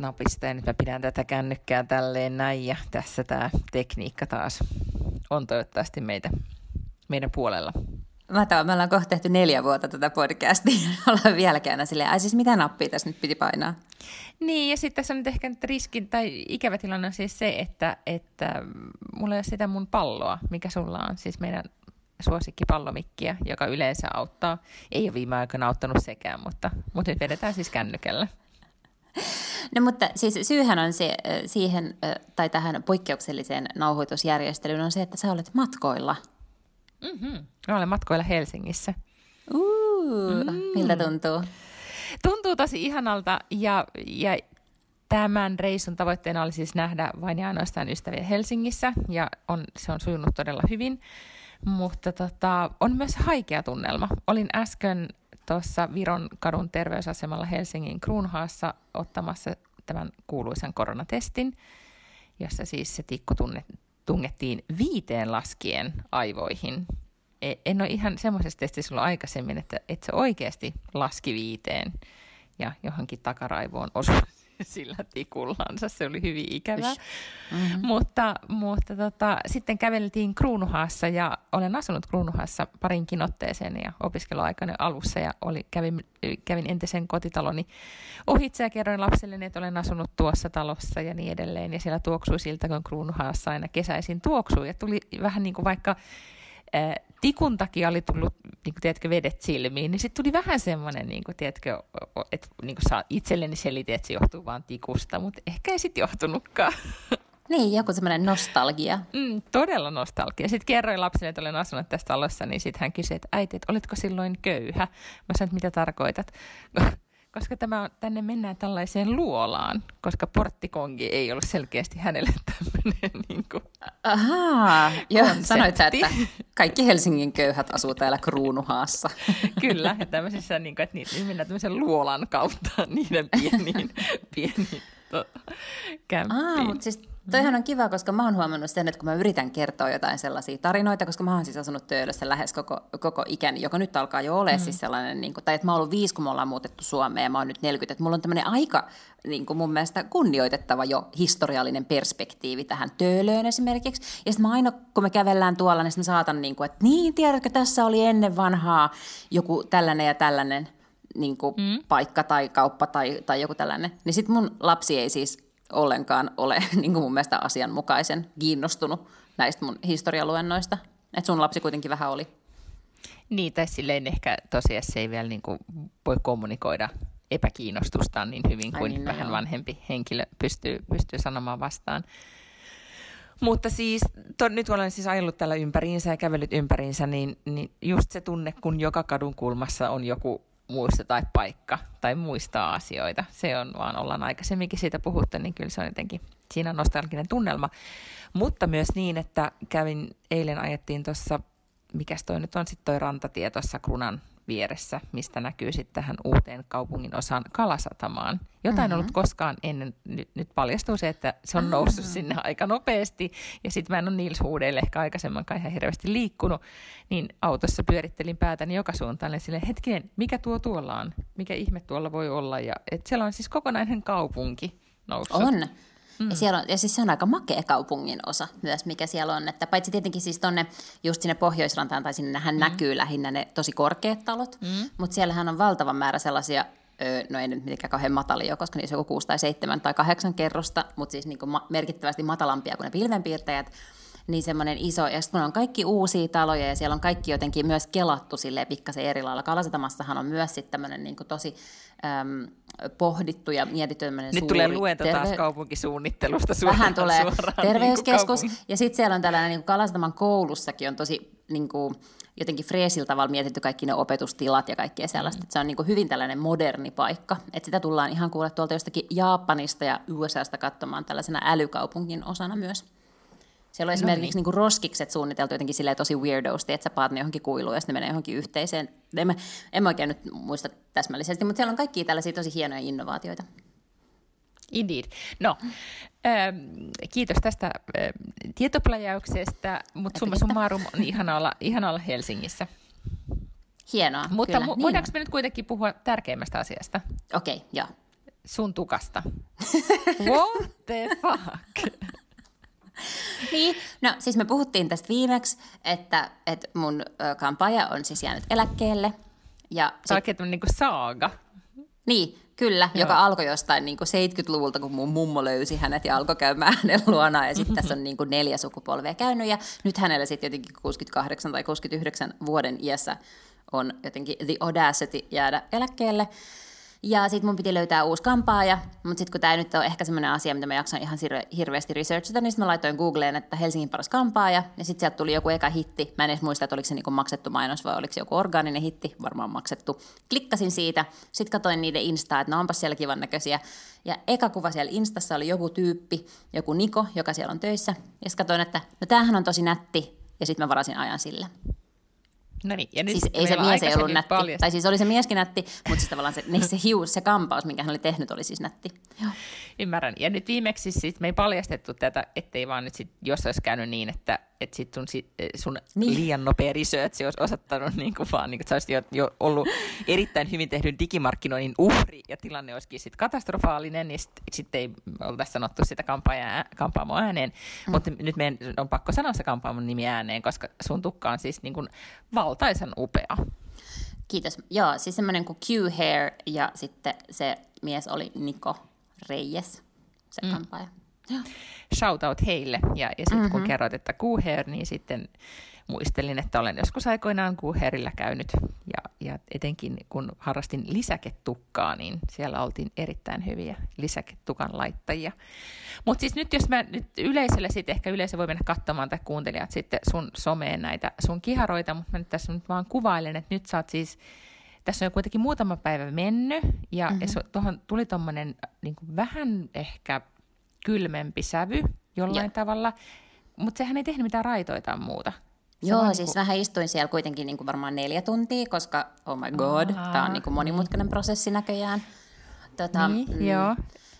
Napista ja nyt mä pidän tätä kännykkää tälleen näin ja tässä tämä tekniikka taas on toivottavasti meitä, meidän puolella. Mä tavan, me ollaan kohta tehty neljä vuotta tätä podcastia, ollaan vieläkään silleen, ai siis mitä nappia tässä nyt piti painaa? Niin, ja sitten tässä on nyt ehkä nyt riskin tai ikävä tilanne on siis se, että, että mulla ei ole sitä mun palloa, mikä sulla on, siis meidän suosikkipallomikkiä, joka yleensä auttaa. Ei ole viime aikoina auttanut sekään, mutta, mutta nyt vedetään siis kännykällä. No mutta siis syyhän on se, siihen, tai tähän poikkeukselliseen nauhoitusjärjestelyyn on se, että sä olet matkoilla. Mm-hmm. Mä olen matkoilla Helsingissä. Uh, mm. Miltä tuntuu? Tuntuu tosi ihanalta ja, ja tämän reissun tavoitteena oli siis nähdä vain ja ainoastaan ystäviä Helsingissä ja on, se on sujunut todella hyvin. Mutta tota, on myös haikea tunnelma. Olin äsken tuossa Viron kadun terveysasemalla Helsingin Kruunhaassa ottamassa tämän kuuluisan koronatestin, jossa siis se tikku tunne, tungettiin viiteen laskien aivoihin. E, en ole ihan semmoisessa testissä ollut aikaisemmin, että, että se oikeasti laski viiteen ja johonkin takaraivoon osui sillä tikullansa. Se oli hyvin ikävää. Mm-hmm. Mutta, mutta tota, sitten käveltiin Kruunuhaassa ja olen asunut Kruunuhaassa parinkin otteeseen ja opiskeluaikana alussa ja oli, kävin, kävin entisen kotitaloni ohitse ja kerroin lapselleni, että olen asunut tuossa talossa ja niin edelleen. Ja siellä tuoksui siltä, kun Kruunuhaassa aina kesäisin tuoksui ja tuli vähän niin kuin vaikka tikun takia oli tullut, niin kuin, tiedätkö, vedet silmiin, niin sitten tuli vähän semmoinen, niin kuin, tiedätkö, että niin kuin saa itselleni selitin, että se johtuu vaan tikusta, mutta ehkä ei sitten johtunutkaan. Niin, joku semmoinen nostalgia. Mm, todella nostalgia. Sitten kerroin lapsille, että olen asunut tässä talossa, niin sitten hän kysyi, että äiti, että olitko silloin köyhä? Mä sanoin, että mitä tarkoitat? Koska tämä on, tänne mennään tällaiseen luolaan, koska porttikongi ei ollut selkeästi hänelle tämmöinen niin kuin Ahaa, joo, sanoit sä, että kaikki Helsingin köyhät asuu täällä Kruunuhaassa. Kyllä, että tämmöisissä, niin kuin, että niitä mennään tämmöisen luolan kautta niiden pieniin, pieniin to, kämppiin. Ah, mutta siis Toihan on kiva, koska mä oon huomannut sen, että kun mä yritän kertoa jotain sellaisia tarinoita, koska mä oon siis asunut Töölössä lähes koko, koko ikäni, joka nyt alkaa jo olla mm. siis sellainen, niin kuin, tai että mä oon ollut viisi, kun me ollaan muutettu Suomeen ja mä oon nyt 40, että mulla on tämmöinen aika niin kuin mun mielestä kunnioitettava jo historiallinen perspektiivi tähän Töölöön esimerkiksi. Ja sitten mä aina, kun me kävellään tuolla, niin mä saatan, niin kuin, että niin, tiedätkö, tässä oli ennen vanhaa joku tällainen ja tällainen niin kuin mm. paikka tai kauppa tai, tai joku tällainen. Niin sitten mun lapsi ei siis ollenkaan ole niin kuin mun mielestä asianmukaisen kiinnostunut näistä mun historialuennoista. Että sun lapsi kuitenkin vähän oli. Niin, tai silleen ehkä tosiaan se ei vielä niin kuin voi kommunikoida epäkiinnostustaan niin hyvin kuin Ai niin, no vähän joo. vanhempi henkilö pystyy, pystyy sanomaan vastaan. Mutta siis, to, nyt kun olen siis ajellut tällä ympäriinsä ja kävellyt ympäriinsä, niin, niin just se tunne, kun joka kadun kulmassa on joku muista tai paikka tai muistaa asioita. Se on vaan, ollaan aikaisemminkin siitä puhuttu, niin kyllä se on jotenkin, siinä on nostalginen tunnelma. Mutta myös niin, että kävin, eilen ajettiin tuossa, mikä toi nyt on sitten toi rantatie tuossa Krunan vieressä, mistä näkyy sitten tähän uuteen kaupungin osaan Kalasatamaan. Jotain mm-hmm. ollut koskaan ennen, nyt, nyt paljastuu se, että se on noussut mm-hmm. sinne aika nopeasti, ja sitten mä en ole Nils Huudeille ehkä aikaisemmankaan ihan hirveästi liikkunut, niin autossa pyörittelin päätäni joka suuntaan, ja sille hetkinen, mikä tuo tuolla on, mikä ihme tuolla voi olla, ja et siellä on siis kokonainen kaupunki noussut. On. Mm. Ja, siellä on, ja siis se on aika makea kaupungin osa myös, mikä siellä on. Että paitsi tietenkin siis tonne just sinne Pohjoisrantaan tai sinnehän mm. näkyy lähinnä ne tosi korkeat talot, mm. mutta siellähän on valtavan määrä sellaisia no ei nyt mitenkään kauhean matalia, koska niissä on joku 6 tai 7 tai 8 kerrosta, mutta siis niin kuin merkittävästi matalampia kuin ne pilvenpiirtäjät, niin semmoinen iso, ja sitten on kaikki uusia taloja, ja siellä on kaikki jotenkin myös kelattu silleen pikkasen eri lailla. Kalasatamassahan on myös sitten tämmöinen niin tosi äm, pohdittu ja mietitty Nyt suuri... tulee luento terve... taas kaupunkisuunnittelusta suoraan. Vähän tulee suoraan, terveyskeskus, niin ja sitten siellä on tällainen niin Kalasataman koulussakin on tosi niin kuin, jotenkin freesillä tavalla mietitty kaikki ne opetustilat ja kaikkea sellaista. Mm. Että se on niin kuin hyvin tällainen moderni paikka. Että sitä tullaan ihan kuulla tuolta jostakin Japanista ja USAsta katsomaan tällaisena älykaupungin osana myös. Siellä on esimerkiksi no niin. niin kuin roskikset suunniteltu jotenkin silleen tosi weirdosti, että sä paat ne johonkin kuiluun ja sitten ne menee johonkin yhteiseen. En mä, en mä oikein nyt muista täsmällisesti, mutta siellä on kaikki tällaisia tosi hienoja innovaatioita. Indeed. No, ähm, kiitos tästä äh, tietopläjäyksestä, mutta summa summarum on ihana olla, ihana olla Helsingissä. Hienoa, Mutta kyllä. Mu- voidaanko niin me nyt kuitenkin puhua tärkeimmästä asiasta? Okei, okay, joo. Sun tukasta. What the fuck? Niin, no siis me puhuttiin tästä viimeksi, että, että mun kampaaja on siis jäänyt eläkkeelle. Ja sit... oikein niin kuin saaga. Niin, kyllä, Joo. joka alkoi jostain niin kuin 70-luvulta, kun mun mummo löysi hänet ja alkoi käymään hänen luonaan. Ja sitten tässä on niin kuin neljä sukupolvea käynyt ja nyt hänellä sitten jotenkin 68 tai 69 vuoden iässä on jotenkin the audacity jäädä eläkkeelle. Ja sitten mun piti löytää uusi kampaaja, mutta sitten kun tämä nyt on ehkä semmoinen asia, mitä mä jaksan ihan hirveästi researchata, niin sitten mä laitoin Googleen, että Helsingin paras kampaaja, ja sitten sieltä tuli joku eka hitti. Mä en edes muista, että oliko se niinku maksettu mainos vai oliko se joku orgaaninen hitti, varmaan maksettu. Klikkasin siitä, sitten katsoin niiden Instaa, että no onpas siellä kivan näköisiä. Ja eka kuva siellä Instassa oli joku tyyppi, joku Niko, joka siellä on töissä. Ja sitten katsoin, että no tämähän on tosi nätti, ja sitten mä varasin ajan sille. No niin, ja nyt siis ei se mies ei ollut nätti, paljast... tai siis oli se mieskin nätti, mutta siis tavallaan se, niin se hius, se kampaus, minkä hän oli tehnyt, oli siis nätti. Joo. Ymmärrän. Ja nyt viimeksi sit me ei paljastettu tätä, ettei vaan nyt sit, jos olisi käynyt niin, että että sit sun, sun niin. liian nopea research olisi osoittanut niin kuin vaan, niin kuin, että sä olisit jo, jo ollut erittäin hyvin tehdyn digimarkkinoinnin uhri ja tilanne olisikin sit katastrofaalinen, niin sitten sit ei oltaisi sanottu sitä kampaamo ääneen. Mm. Mutta nyt meidän on pakko sanoa se kampaamon nimi ääneen, koska sun tukka on siis niin kuin valtaisan upea. Kiitos. Joo, siis semmoinen kuin Q-Hair ja sitten se mies oli Niko Reyes, se mm. kampaaja shout out heille. Ja, ja sitten mm-hmm. kun kerroit, että Kuuher, niin sitten muistelin, että olen joskus aikoinaan Kuuherillä käynyt. Ja, ja etenkin kun harrastin lisäketukkaa, niin siellä oltiin erittäin hyviä lisäketukan laittajia. Mutta siis nyt jos mä nyt yleisölle sitten, ehkä yleisö voi mennä katsomaan tai kuuntelijat sitten sun someen näitä sun kiharoita, mutta mä nyt tässä nyt vaan kuvailen, että nyt saat siis tässä on jo kuitenkin muutama päivä mennyt, ja, mm-hmm. ja tuohon tuli tuommoinen niin vähän ehkä kylmempi sävy jollain ja. tavalla, mutta sehän ei tehnyt mitään raitoita muuta. Joo, siis niin kuin... vähän istuin siellä kuitenkin niin kuin varmaan neljä tuntia, koska oh my god, tämä on niin kuin monimutkainen niin. prosessi näköjään. Tota, niin, mm, joo.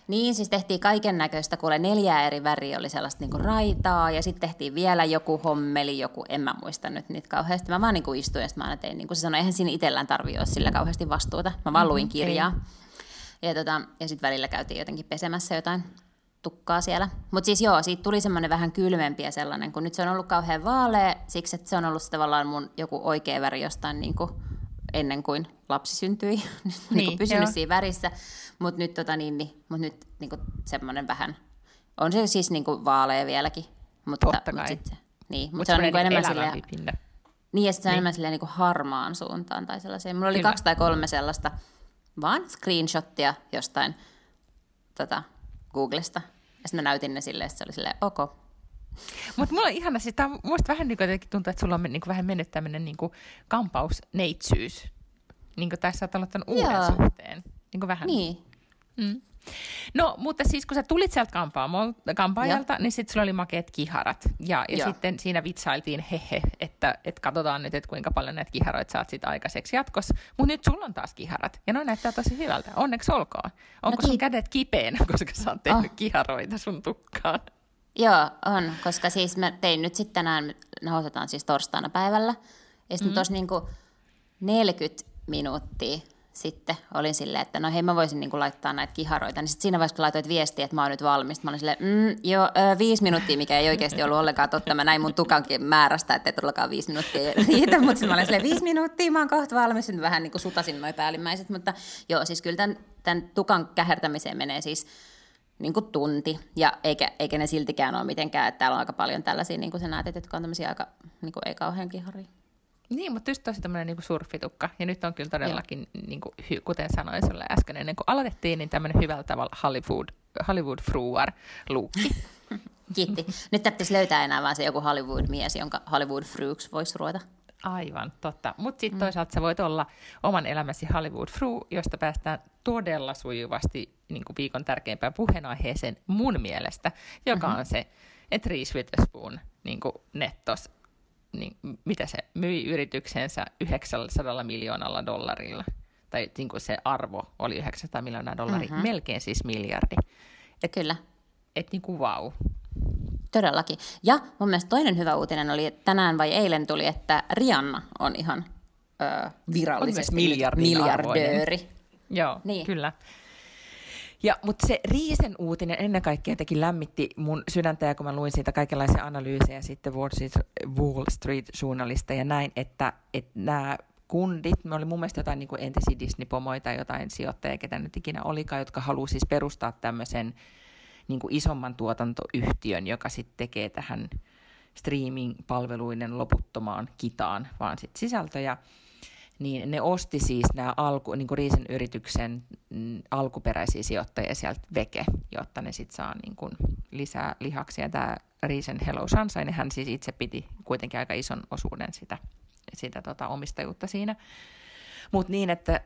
Niin, siis tehtiin kaiken näköistä, kuule neljä eri väriä oli sellaista niin kuin raitaa, ja sitten tehtiin vielä joku hommeli, joku, en mä muista nyt niitä kauheasti. Mä vaan niin kuin istuin, ja sitten mä aina tein, niin kuin se sanoi, eihän siinä itsellään tarvitse olla sillä kauheasti vastuuta. Mä vaan luin mm-hmm, kirjaa. Ei. Ja, tota, ja sitten välillä käytiin jotenkin pesemässä jotain tukkaa siellä. Mutta siis joo, siitä tuli semmoinen vähän kylmempi ja sellainen, kun nyt se on ollut kauhean vaalea, siksi että se on ollut tavallaan mun joku oikea väri jostain niin kuin ennen kuin lapsi syntyi, niin, niin kuin pysynyt joo. siinä värissä. Mutta nyt, tota, niin, niin, mut nyt niin kuin semmoinen vähän, on se siis niin kuin vaalea vieläkin. Mutta, Totta. Mut sit, niin, mutta se on niin kuin enemmän silleen, niin, ja se on niin. enemmän silleen niin kuin harmaan suuntaan tai sellaiseen. Mulla oli Kyllä. kaksi tai kolme sellaista vaan screenshottia jostain tota, Googlesta. Ja sitten mä näytin ne silleen, että se oli silleen, ok. Mutta mulla on ihana, siis tämä muista vähän niin kuin tuntuu, että sulla on niin kuin vähän mennyt tämmöinen niin kampausneitsyys. Niin kuin tässä olet aloittanut uuden Joo. suhteen. Niin kuin vähän. Niin. Mm. No, mutta siis kun sä tulit sieltä kampaajalta, niin sitten sulla oli makeet kiharat. Ja, ja sitten siinä vitsailtiin hehe, että, että katsotaan nyt, että kuinka paljon näitä kiharoita saat sit aikaiseksi jatkossa. Mutta nyt sulla on taas kiharat. Ja ne näyttää tosi hyvältä. Onneksi olkoon. Onko no, sun kädet kipeänä, koska sä oot tehnyt oh. kiharoita sun tukkaan? Joo, on. Koska siis mä tein nyt sitten tänään, nauhoitetaan siis torstaina päivällä. Ja sitten mm. tuossa niinku 40 minuuttia sitten olin silleen, että no hei mä voisin niin kuin laittaa näitä kiharoita. Niin sitten siinä vaiheessa kun laitoit viestiä, että mä oon nyt valmis, mä olin silleen, mm, joo, ö, viisi minuuttia, mikä ei oikeasti ollut ollenkaan totta. Mä näin mun tukankin määrästä, että ei todellakaan viisi minuuttia riitä, mutta sitten mä olin silleen, viisi minuuttia, mä oon kohta valmis. Sitten vähän niin kuin sutasin noin päällimmäiset, mutta joo, siis kyllä tämän, tämän tukan kähertämiseen menee siis niin kuin tunti, ja eikä, eikä ne siltikään ole mitenkään, että täällä on aika paljon tällaisia, niin kuin sä näet, että on tämmöisiä aika, niin kuin ei kauhean kiharia. Niin, mutta just tosi tämmöinen niin surfitukka. Ja nyt on kyllä todellakin, niin kuin, kuten sanoin sulle äsken, ennen kuin aloitettiin, niin tämmöinen hyvällä tavalla Hollywood, Hollywood fruar luukki. Kiitti. Nyt täytyisi löytää enää vaan se joku Hollywood-mies, jonka Hollywood Fruks voisi ruveta. Aivan, totta. Mutta sitten mm. toisaalta sä voit olla oman elämäsi Hollywood Fru, josta päästään todella sujuvasti niin kuin viikon tärkeimpään puheenaiheeseen mun mielestä, joka mm-hmm. on se, että Reese Witherspoon niin nettos, niin, mitä se myi yrityksensä 900 miljoonalla dollarilla. Tai niin kuin se arvo oli 900 miljoonaa dollaria, mm-hmm. melkein siis miljardi. Et, Kyllä. Et niin kuin wow. Todellakin. Ja mun mielestä toinen hyvä uutinen oli, että tänään vai eilen tuli, että Rihanna on ihan ö, virallisesti miljardööri. Joo, niin. kyllä. Ja, mutta se Riisen uutinen ennen kaikkea teki lämmitti mun sydäntä, ja kun mä luin siitä kaikenlaisia analyysejä sitten Wall Street, Wall Street journalista ja näin, että, että nämä kundit, me oli mun mielestä jotain niin kuin entisiä Disney-pomoita tai jotain sijoittajia, ketä nyt ikinä olikaan, jotka haluaa siis perustaa tämmöisen niin kuin isomman tuotantoyhtiön, joka sitten tekee tähän streaming-palveluiden loputtomaan kitaan vaan sit sisältöjä, niin ne osti siis nämä alku, niin kuin Riisen yrityksen mm, alkuperäisiä sijoittajia sieltä Veke, jotta ne sitten saa niin kuin lisää lihaksia. Tämä Riisen Hello Sunshine, hän siis itse piti kuitenkin aika ison osuuden sitä, sitä tota omistajuutta siinä. Mutta niin, että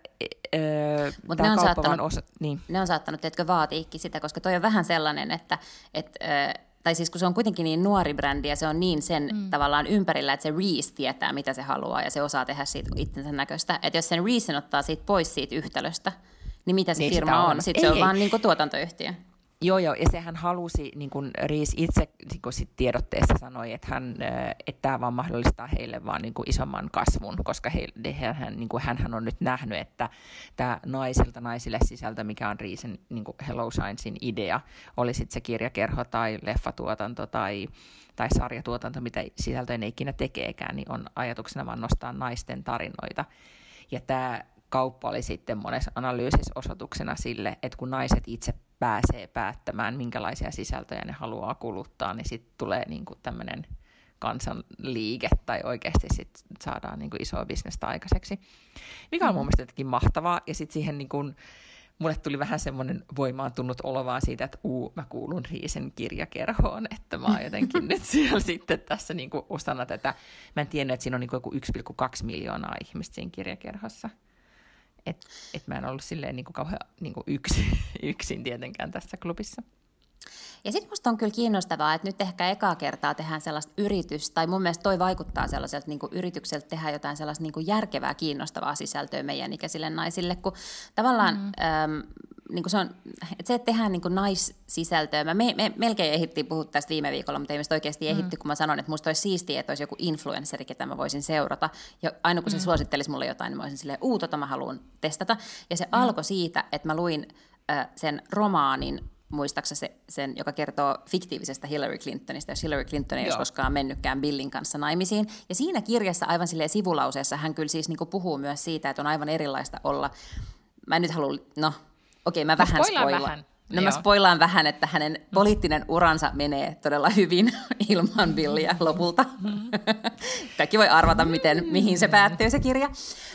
öö, Mut ne on, saattanut, osa, niin. ne on saattanut, teetkö, vaatiikin sitä, koska toi on vähän sellainen, että et, öö, tai siis kun se on kuitenkin niin nuori brändi ja se on niin sen mm. tavallaan ympärillä, että se Reese tietää, mitä se haluaa ja se osaa tehdä siitä itsensä näköistä. Että jos sen Reese ottaa siitä pois siitä yhtälöstä, niin mitä se niin firma on? on? Sitten ei, se on ei. vaan niin kuin tuotantoyhtiö. Joo, joo, ja sehän halusi, niin kuin Riis itse niin kuin sit tiedotteessa sanoi, että, hän, että tämä vaan mahdollistaa heille vaan niin kuin isomman kasvun, koska he, hän, niin kuin hänhän on nyt nähnyt, että tämä naisilta naisille sisältö, mikä on Riisen niin kuin Hello Sciencein idea, oli sitten se kirjakerho tai leffatuotanto tai, tai sarjatuotanto, mitä sisältöä ne ikinä tekeekään, niin on ajatuksena vaan nostaa naisten tarinoita. Ja tämä kauppa oli sitten monessa analyysissä osoituksena sille, että kun naiset itse pääsee päättämään, minkälaisia sisältöjä ne haluaa kuluttaa, niin sitten tulee niinku tämmöinen kansanliike tai oikeasti sit saadaan niinku isoa bisnestä aikaiseksi, mikä on mun mielestä jotenkin mahtavaa. Ja sitten siihen niinku, mulle tuli vähän semmoinen voimaantunut olo vaan siitä, että uu, mä kuulun Riisen kirjakerhoon, että mä oon jotenkin nyt siellä sitten tässä niinku osana tätä. Mä en tiennyt, että siinä on niinku joku 1,2 miljoonaa ihmistä siinä kirjakerhossa että et mä en ollut silleen niin kuin kauhean niin kuin yksin, yksin tietenkään tässä klubissa. Ja sitten musta on kyllä kiinnostavaa, että nyt ehkä ekaa kertaa tehdään sellaista yritystä, tai mun mielestä toi vaikuttaa sellaiselta niin yritykseltä tehdä jotain sellaista niin järkevää, kiinnostavaa sisältöä meidän ikäisille naisille, kun tavallaan mm. äm, niin kuin se on, että se, että tehdään niin kuin naissisältöä, mä me, me, melkein ehdittiin puhua tästä viime viikolla, mutta ei mistä oikeasti ehitty, mm. kun mä sanon, että musta olisi siistiä, että olisi joku influenceri, ketä mä voisin seurata. Ja aina kun se mm. suosittelisi mulle jotain, niin mä olisin silleen, uu, tota mä haluan testata. Ja se mm. alkoi siitä, että mä luin äh, sen romaanin muistaakseni se, sen, joka kertoo fiktiivisestä Hillary Clintonista, jos Hillary Clinton ei olisi koskaan mennytkään Billin kanssa naimisiin. Ja siinä kirjassa aivan silleen sivulauseessa hän kyllä siis niin puhuu myös siitä, että on aivan erilaista olla, mä en nyt halua, no okei mä vähän spoilaan. Vähän. No mä spoilaan vähän, että hänen poliittinen uransa menee todella hyvin ilman Billiä lopulta. Kaikki voi arvata, miten, mihin se päättyy se kirja.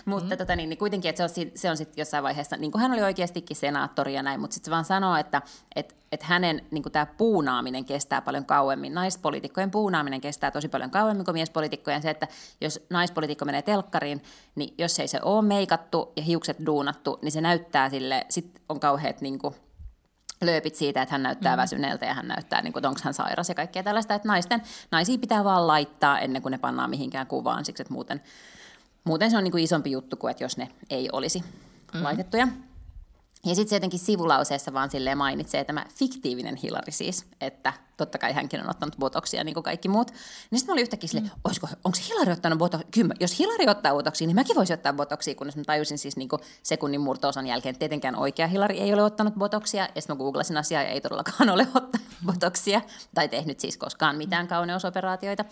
Mutta tota, niin, niin kuitenkin, että se on, se on sitten jossain vaiheessa, niin kuin hän oli oikeastikin senaattori ja näin, mutta sitten se vaan sanoo, että et, et hänen niin tämä puunaaminen kestää paljon kauemmin. Naispoliitikkojen puunaaminen kestää tosi paljon kauemmin kuin miespoliitikkojen. Se, että jos naispoliitikko menee telkkariin, niin jos ei se ole meikattu ja hiukset duunattu, niin se näyttää sille, sitten on kauheat niin kuin, lööpit siitä, että hän näyttää mm. väsyneeltä ja hän näyttää, niin kuin, että onko hän sairas ja kaikkea tällaista. Että naisten, naisia pitää vaan laittaa ennen kuin ne pannaan mihinkään kuvaan, siksi että muuten, muuten se on niin kuin isompi juttu kuin, että jos ne ei olisi mm. laitettuja. Ja sitten se jotenkin sivulauseessa vaan silleen mainitsee tämä fiktiivinen Hillary siis, että totta kai hänkin on ottanut botoksia niin kuin kaikki muut. Niin sitten mä olin yhtäkkiä silleen, mm. olisiko, onko Hillary ottanut botoksia? Kyllä, jos Hillary ottaa botoksia, niin mäkin voisin ottaa botoksia, kunnes mä tajusin siis niin kuin sekunnin murtoosan jälkeen, että tietenkään oikea Hillary ei ole ottanut botoksia. Ja sitten mä googlasin asiaa ja ei todellakaan ole ottanut botoksia, tai tehnyt siis koskaan mitään kauneusoperaatioita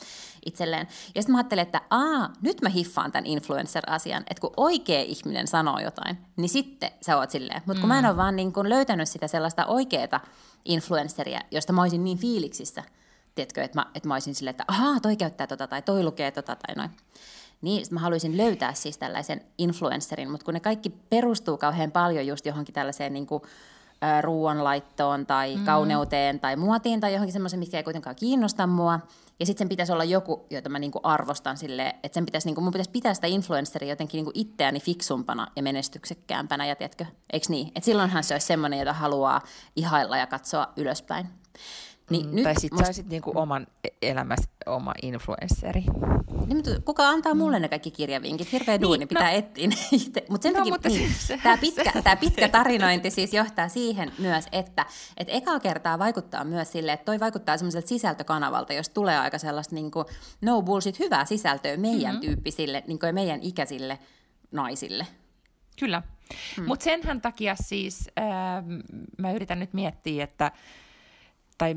itselleen. Ja sitten mä ajattelin, että aa, nyt mä hiffaan tämän influencer-asian, että kun oikea ihminen sanoo jotain, niin sitten sä oot silleen. Mutta kun mm. mä en mm. ole vaan niin löytänyt sitä sellaista oikeaa influenceria, josta mä olisin niin fiiliksissä, tiedätkö, että mä, että mä olisin silleen, että ahaa, toi käyttää tota tai toi lukee tota tai noin. Niin mä haluaisin löytää siis tällaisen influencerin, mutta kun ne kaikki perustuu kauhean paljon just johonkin tällaiseen niin kuin, ruoanlaittoon tai mm. kauneuteen tai muotiin tai johonkin semmoisen, mikä ei kuitenkaan kiinnosta mua. Ja sitten sen pitäisi olla joku, jota mä niinku arvostan sille, että sen pitäisi, niinku, mun pitäisi pitää sitä influenceria jotenkin niinku itseäni fiksumpana ja menestyksekkäämpänä, ja tiedätkö, eikö niin? Et silloinhan se olisi semmoinen, jota haluaa ihailla ja katsoa ylöspäin. Niin mm, nyt tai sitten musta... sä olisit niinku oman e- elämässä oma influensseri. Niin, mutta kuka antaa mulle ne kaikki kirjavinkit? Hirveä niin, duuni, no, pitää etsiä. Mut sen no, takia, mutta niin, se, tämä, pitkä, tämä pitkä tarinointi siis johtaa siihen myös, että et ekaa kertaa vaikuttaa myös sille, että toi vaikuttaa semmoiselta sisältökanavalta, jos tulee aika sellaista niin kuin, no bullshit, hyvää sisältöä meidän mm-hmm. tyyppisille niin kuin meidän ikäisille naisille. Kyllä. Hmm. Mutta senhän takia siis äh, mä yritän nyt miettiä, että tai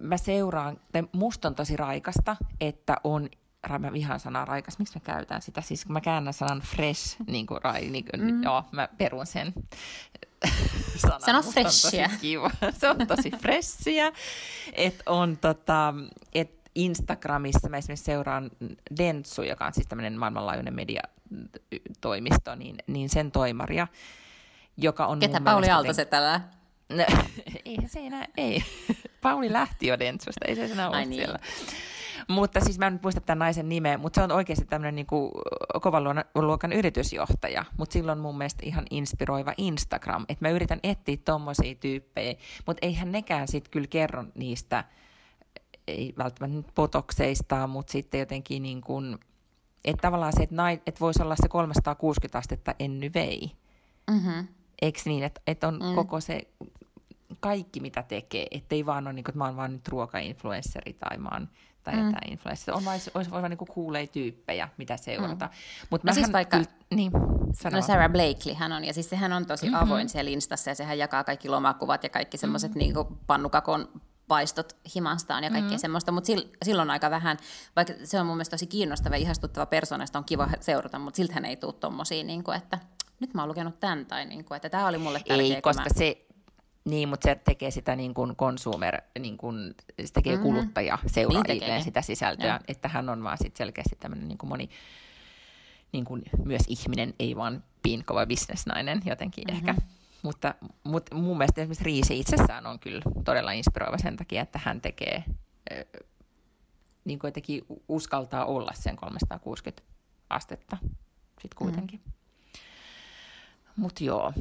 mä seuraan, tai musta on tosi raikasta, että on mä vihaan sanaa raikas, miksi mä käytän sitä? Siis kun mä käännän sanan fresh, niin kuin rai, niin kuin, mm. joo, mä perun sen sanan. Sano freshia. Se on tosi freshia, että on tota, et Instagramissa mä esimerkiksi seuraan Dentsu, joka on siis tämmöinen maailmanlaajuinen mediatoimisto, niin, niin sen toimaria, joka on Ketä Pauli Aaltoset tällä? No, ei se enää, ei. Pauli lähti jo Dentsusta, ei se enää ole niin. siellä. Mutta siis mä en muista tämän naisen nimeä, mutta se on oikeasti tämmöinen niin kovan luokan yritysjohtaja. Mutta silloin mun mielestä ihan inspiroiva Instagram. Että mä yritän etsiä tommosia tyyppejä, mutta eihän nekään sitten kyllä kerro niistä, ei välttämättä nyt potokseista, mutta sitten jotenkin niin kuin, että tavallaan se, että, nai, että voisi olla se 360 astetta enny vei. Mm-hmm. Eikö niin, että, että on mm. koko se kaikki, mitä tekee, ettei vaan ole niin kuin, että mä oon vaan nyt ruokainfluensseri tai mä oon tai mm. influensseri. On olisi, olisi vaan niin kuulee tyyppejä, mitä seurata. Mm. Mut no siis vaikka, kyllä, niin, no Sarah Blakely hän on, ja siis sehän on tosi mm-hmm. avoin siellä Instassa, ja sehän jakaa kaikki lomakuvat ja kaikki semmoiset mm-hmm. niin pannukakon paistot himastaan ja kaikkea mm. semmoista, mutta silloin aika vähän, vaikka se on mun mielestä tosi kiinnostava ja ihastuttava persoona, on kiva seurata, mutta siltähän ei tule tommosia, niin kuin, että nyt mä oon lukenut tämän, tai niin kuin, että tämä oli mulle tärkeä. Ei, koska mä... se, niin, mutta se tekee sitä niin kuin consumer, niin kuin, se tekee mm-hmm. kuluttaja seuraajilleen niin sitä sisältöä, ja. että hän on vaan sit selkeästi tämmöinen niin kuin moni, niin kuin myös ihminen, ei vaan piinkova bisnesnainen jotenkin mm-hmm. ehkä. Mutta, mutta mun mielestä esimerkiksi Riisi itsessään on kyllä todella inspiroiva sen takia, että hän tekee, niin kuin jotenkin uskaltaa olla sen 360 astetta sitten kuitenkin. Mm. Mutta joo,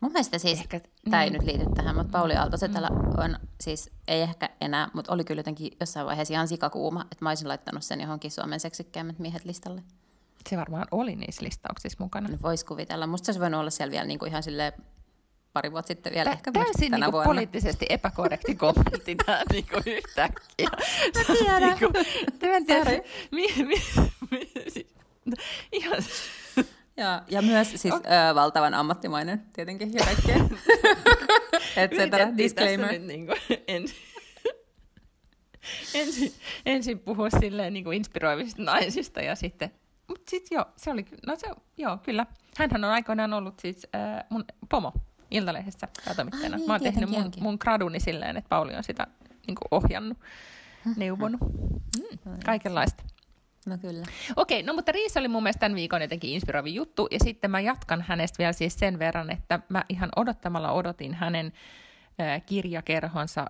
Mun mielestä siis, ehkä, tämä ei mm. nyt liity tähän, mutta Pauli Aaltosetälä mm. on siis, ei ehkä enää, mutta oli kyllä jotenkin jossain vaiheessa ihan sikakuuma, että mä olisin laittanut sen johonkin Suomen seksikkäimmät miehet listalle. Se varmaan oli niissä listauksissa mukana. No, Voisi kuvitella. Musta se olisi voinut olla siellä vielä niin kuin ihan silleen pari vuotta sitten vielä. Tä, ehkä täysin tänä niin vuonna. poliittisesti epäkorrekti kommentti tämä niin kuin yhtäkkiä. Mä tiedän. niin kuin, tiedä. Mi, mi, mi, siis, ihan ja, ja myös siis okay. ö, valtavan ammattimainen tietenkin ja kaikkea. Et cetera, disclaimer. Nyt niin kuin ensin, ensin, ensin puhua silleen niin kuin inspiroivista naisista ja sitten, mutta sitten joo, se oli, no se, joo, kyllä. Hänhän on aikoinaan ollut siis äh, mun pomo Iltalehdessä päätoimittajana. Niin, Mä oon tehnyt mun, mun graduni silleen, että Pauli on sitä niin kuin ohjannut, neuvonut. Mm, kaikenlaista. No kyllä. Okei, no mutta Riisa oli mun mielestä tämän viikon jotenkin inspiroiva juttu, ja sitten mä jatkan hänestä vielä siis sen verran, että mä ihan odottamalla odotin hänen äh, kirjakerhonsa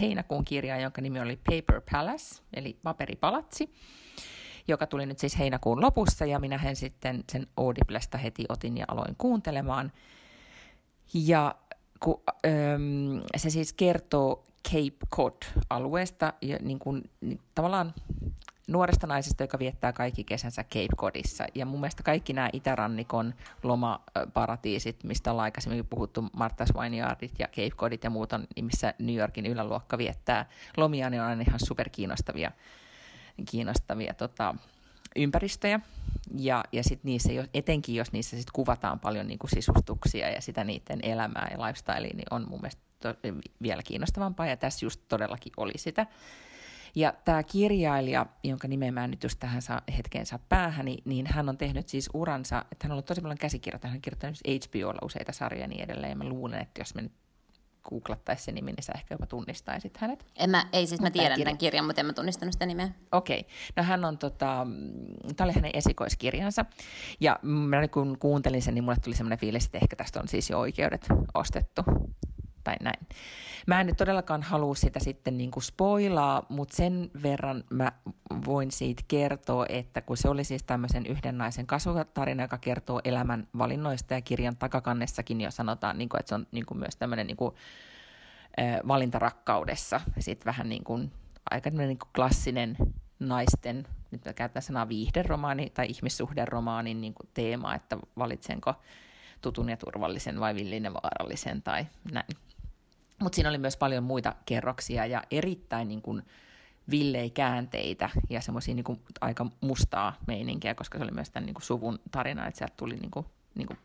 heinäkuun kirjaa, jonka nimi oli Paper Palace, eli paperipalatsi, joka tuli nyt siis heinäkuun lopussa, ja minä hän sitten sen Audiblesta heti otin ja aloin kuuntelemaan. Ja kun, ähm, se siis kertoo Cape Cod-alueesta, ja niin kuin, niin, tavallaan nuoresta naisesta, joka viettää kaikki kesänsä Cape Codissa. Ja mun mielestä kaikki nämä itärannikon lomaparatiisit, mistä ollaan aikaisemmin puhuttu, Martha's Vineyardit ja Cape Codit ja muut on, missä New Yorkin yläluokka viettää lomia, niin on ihan superkiinnostavia kiinnostavia tota, ympäristöjä. Ja, ja sit niissä, etenkin jos niissä sit kuvataan paljon niin kuin sisustuksia ja sitä niiden elämää ja lifestylea, niin on mun mielestä to, vielä kiinnostavampaa. Ja tässä just todellakin oli sitä. Ja tämä kirjailija, jonka nimeä mä nyt just tähän saa, hetkeen saa päähän, niin hän on tehnyt siis uransa, että hän on ollut tosi paljon käsikirjoittanut, hän on kirjoittanut HBOlla useita sarjoja ja niin edelleen, ja mä luulen, että jos me nyt googlattaisi se nimi, niin sä ehkä jopa tunnistaisit hänet. En mä, ei siis mä tiedän tämän kirjan, mutta en mä tunnistanut sitä nimeä. Okei. Okay. No hän on, tota, tämä oli hänen esikoiskirjansa. Ja mä kun kuuntelin sen, niin mulle tuli semmoinen fiilis, että ehkä tästä on siis jo oikeudet ostettu tai näin. Mä en nyt todellakaan halua sitä sitten niin kuin spoilaa, mutta sen verran mä voin siitä kertoa, että kun se oli siis tämmöisen yhden naisen kasvutarina, joka kertoo elämän valinnoista ja kirjan takakannessakin jo sanotaan, niin kuin, että se on niin kuin myös tämmöinen niin kuin, äh, valintarakkaudessa. Sitten vähän niin kuin, aika niin kuin klassinen naisten, nyt mä käytän sanaa viihderomaani tai ihmissuhderomaanin niin kuin teema, että valitsenko tutun ja turvallisen vai villin ja vaarallisen tai näin. Mutta siinä oli myös paljon muita kerroksia ja erittäin niin kuin villei käänteitä ja semmoisia niin aika mustaa meininkiä, koska se oli myös tämän niin kuin suvun tarina, että sieltä tuli niin kuin, niin kuin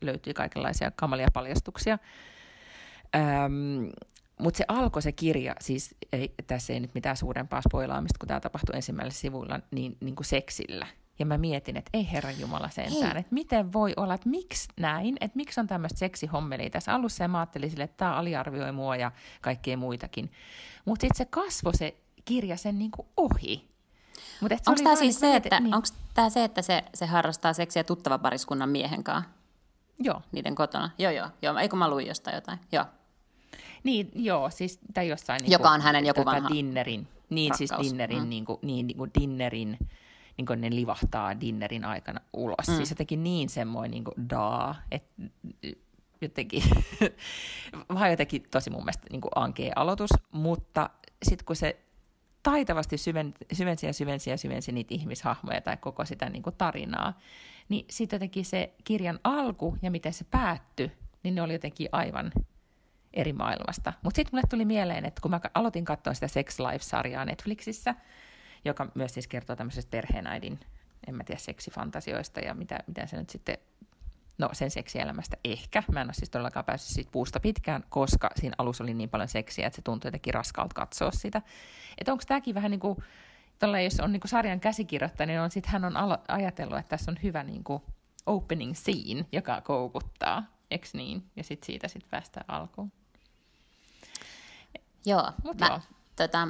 löytyi kaikenlaisia kamalia paljastuksia. Öm, mutta se alkoi se kirja, siis ei, tässä ei nyt mitään suurempaa spoilaamista, kun tämä tapahtui ensimmäisellä sivulla, niin, niin kuin seksillä. Ja mä mietin, että ei Herran Jumala sentään, että miten voi olla, että miksi näin, että miksi on tämmöistä seksihommelia tässä alussa ja mä ajattelin sille, että tämä aliarvioi mua ja kaikkea muitakin. Mutta sitten se kasvo se kirja sen niinku ohi. Onko tämä siis se, että, niin. tää se, että se, se harrastaa seksiä tuttava pariskunnan miehen kanssa? Joo. Niiden kotona? Joo, joo. joo. Eikö mä luin jostain jotain? Joo. Niin, joo, siis tai jossain... Niin Joka on hänen joku vanha dinnerin, Niin, siis rakkaus. siis dinnerin, mm. niin kuin, niin, niin kuin dinnerin niin kuin ne livahtaa dinnerin aikana ulos. Mm. Siis jotenkin niin semmoinen niin kuin daa, että jotenkin, vähän jotenkin tosi mun mielestä niin kuin ankea aloitus, mutta sitten kun se taitavasti syven, syvensi ja syvensi ja syvensi niitä ihmishahmoja tai koko sitä niin kuin tarinaa, niin sitten jotenkin se kirjan alku ja miten se päättyi, niin ne oli jotenkin aivan eri maailmasta. Mutta sitten mulle tuli mieleen, että kun mä aloitin katsoa sitä Sex Life-sarjaa Netflixissä, joka myös siis kertoo tämmöisestä perheenäidin, en mä tiedä, seksifantasioista ja mitä, mitä se nyt sitten, no sen seksielämästä ehkä. Mä en ole siis todellakaan päässyt siitä puusta pitkään, koska siinä alussa oli niin paljon seksiä, että se tuntui jotenkin raskalta katsoa sitä. Että onko tämäkin vähän niin kuin, jos on niin kuin sarjan käsikirjoittaja, niin on, sit hän on alo- ajatellut, että tässä on hyvä niin kuin opening scene, joka koukuttaa, eks niin? Ja sitten siitä sitten päästään alkuun. Joo, Mut mä, joo. Tota,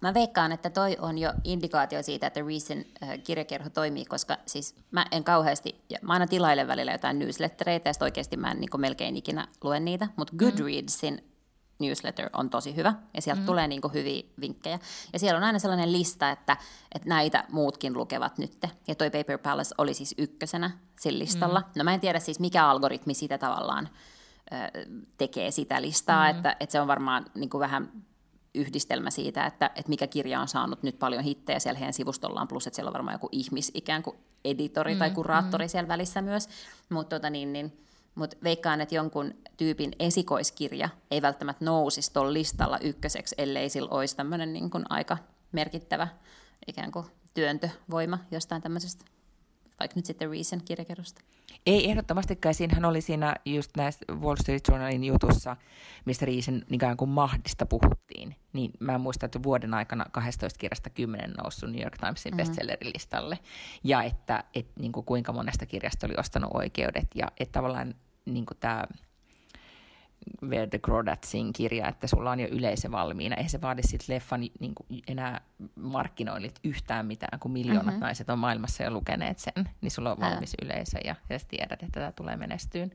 Mä veikkaan, että toi on jo indikaatio siitä, että Reason äh, kirjakerho toimii, koska siis mä en kauheasti, ja mä aina tilailen välillä jotain newslettereitä, ja oikeasti mä en niin melkein ikinä lue niitä, mutta mm. Goodreadsin newsletter on tosi hyvä, ja sieltä mm. tulee niin hyviä vinkkejä. Ja siellä on aina sellainen lista, että, että näitä muutkin lukevat nyt. Ja toi Paper Palace oli siis ykkösenä sillä listalla. Mm. No mä en tiedä siis, mikä algoritmi sitä tavallaan tekee sitä listaa, mm. että, että se on varmaan niin kuin vähän yhdistelmä siitä, että, että mikä kirja on saanut nyt paljon hittejä siellä heidän sivustollaan, plus että siellä on varmaan joku ihmis ikään kuin editori mm, tai kuraattori mm. siellä välissä myös, mutta tota niin, niin, mut veikkaan, että jonkun tyypin esikoiskirja ei välttämättä nousisi tuolla listalla ykköseksi, ellei sillä olisi tämmöinen niin kuin aika merkittävä ikään kuin työntövoima jostain tämmöisestä vaikka nyt sitten Reason kirjakerrosta? Ei ehdottomastikaan. Siinähän oli siinä just näissä Wall Street Journalin jutussa, mistä Reason ikään kuin mahdista puhuttiin. Niin mä muistan, että vuoden aikana 12 kirjasta 10 noussut New York Timesin mm-hmm. bestsellerilistalle. Ja että et, niin kuin kuinka monesta kirjasta oli ostanut oikeudet. Ja että tavallaan niin kuin tämä Where the Crawdadsin kirja, että sulla on jo yleisö valmiina. Eihän se vaadi sitten leffan niin kuin enää markkinoillit yhtään mitään, kun miljoonat mm-hmm. naiset on maailmassa jo lukeneet sen, niin sulla on valmis Ää. yleisö ja, ja sä tiedät, että tämä tulee menestyyn.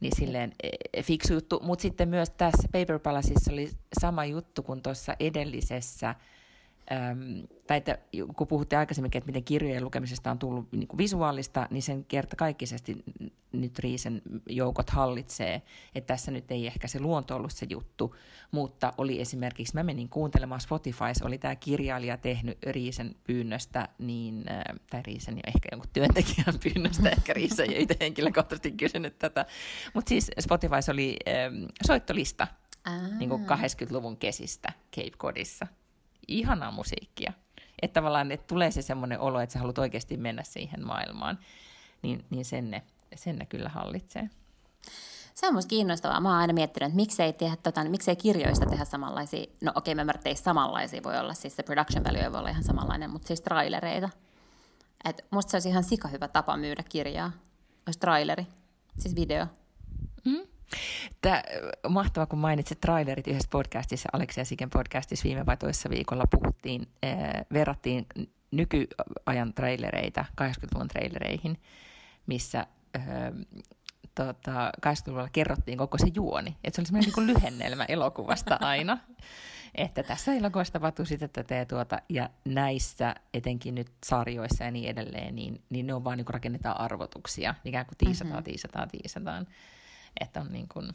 Niin silleen e, e, fiksu juttu. Mutta sitten myös tässä Paper Palaceissa oli sama juttu kuin tuossa edellisessä – äm, tai että kun puhutte aikaisemmin, että miten kirjojen lukemisesta on tullut niin kuin visuaalista, niin sen kaikisesti nyt Riisen joukot hallitsee. Että tässä nyt ei ehkä se luonto ollut se juttu, mutta oli esimerkiksi, mä menin kuuntelemaan Spotifys, oli tämä kirjailija tehnyt Riisen pyynnöstä, niin, äh, tai Riisen ja ehkä jonkun työntekijän pyynnöstä, ehkä Riisen ei itse henkilökohtaisesti kysynyt tätä, mutta siis Spotifys oli ähm, soittolista, niin kuin 80-luvun kesistä Cape Codissa ihanaa musiikkia. Että tavallaan että tulee se semmoinen olo, että sä haluat oikeasti mennä siihen maailmaan, niin, niin sen, ne, sen ne kyllä hallitsee. Se on musta kiinnostavaa. Mä oon aina miettinyt, että miksei, tehdä, tota, miksei kirjoista tehdä samanlaisia. No okei, okay, mä ymmärrän, että samanlaisia voi olla, siis se production value voi olla ihan samanlainen, mutta siis trailereita. Et musta se olisi ihan sika hyvä tapa myydä kirjaa. Olisi traileri, siis video. Tämä, mahtava, kun mainitsit trailerit yhdessä podcastissa, Aleksia Siken podcastissa viime vai toisessa viikolla puhuttiin, äh, verrattiin nykyajan trailereita 80-luvun trailereihin, missä äh, tota, 80-luvulla kerrottiin koko se juoni. Että se oli semmoinen niin lyhennelmä elokuvasta aina. Että tässä elokuvassa tapahtuu sitä tätä ja tuota, ja näissä etenkin nyt sarjoissa ja niin edelleen, niin, niin ne on vaan niin kuin rakennetaan arvotuksia, ikään kuin tiisataan, mm-hmm. tiisataan, tiisataan. Että on niin kuin,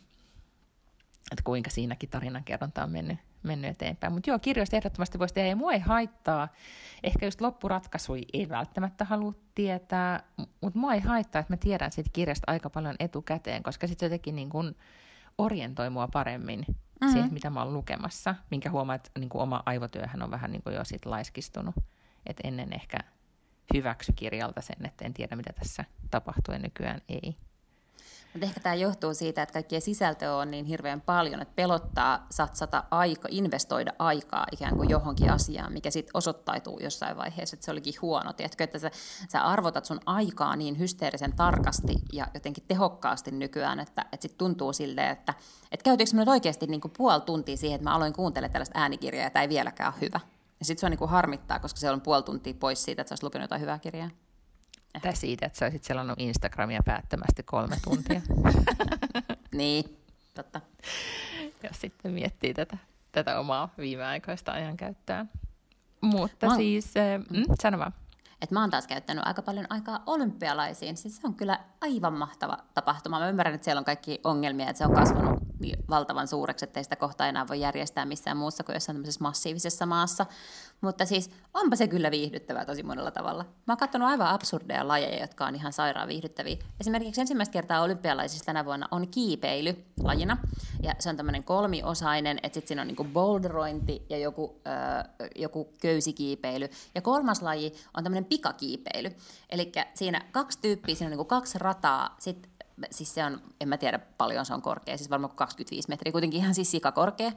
että kuinka siinäkin tarinankerronta on mennyt, mennyt eteenpäin. Mutta joo, kirjoista ehdottomasti voisi tehdä, ja mua ei haittaa. Ehkä just loppuratkaisui ei välttämättä halua tietää, mutta mua ei haittaa, että mä tiedän siitä kirjasta aika paljon etukäteen, koska sitten se jotenkin niin kuin orientoi mua paremmin mm-hmm. siihen, mitä mä oon lukemassa, minkä huomaa, että niin kuin oma aivotyöhän on vähän niin kuin jo sit laiskistunut. Että ennen ehkä hyväksy kirjalta sen, että en tiedä, mitä tässä tapahtuu ja nykyään ei. Mutta ehkä tämä johtuu siitä, että kaikkien sisältöä on niin hirveän paljon, että pelottaa satsata aika, investoida aikaa ikään kuin johonkin asiaan, mikä sitten osoittautuu jossain vaiheessa, että se olikin huono. Tiedätkö, että sä, sä arvotat sun aikaa niin hysteerisen tarkasti ja jotenkin tehokkaasti nykyään, että, että sitten tuntuu silleen, että, että käytiinkö nyt oikeasti niin kuin puoli tuntia siihen, että mä aloin kuuntelemaan tällaista äänikirjaa ja tämä ei vieläkään ole hyvä. Ja sitten se on niin kuin harmittaa, koska se on puoli tuntia pois siitä, että sä olisit lukenut jotain hyvää kirjaa. Tai siitä, että sä olisit selannut Instagramia päättömästi kolme tuntia. niin, totta. Ja sitten miettii tätä, tätä omaa viimeaikaista ajankäyttöä. Mutta mä... siis, äh, mm, sano vaan. Et mä oon taas käyttänyt aika paljon aikaa olympialaisiin. Siis se on kyllä aivan mahtava tapahtuma. Mä ymmärrän, että siellä on kaikki ongelmia, että se on kasvanut niin valtavan suureksi, että ei sitä kohta enää voi järjestää missään muussa kuin jossain tämmöisessä massiivisessa maassa. Mutta siis onpa se kyllä viihdyttävää tosi monella tavalla. Mä oon katsonut aivan absurdeja lajeja, jotka on ihan sairaan viihdyttäviä. Esimerkiksi ensimmäistä kertaa olympialaisissa tänä vuonna on kiipeily lajina. Ja se on tämmöinen kolmiosainen, että sitten siinä on niinku boulderointi ja joku, äh, joku köysikiipeily. Ja kolmas laji on tämmöinen pikakiipeily. Eli siinä kaksi tyyppiä, siinä on niinku kaksi rataa, sitten siis se on, en mä tiedä paljon se on korkea, siis varmaan 25 metriä, kuitenkin ihan siis sikakorkea.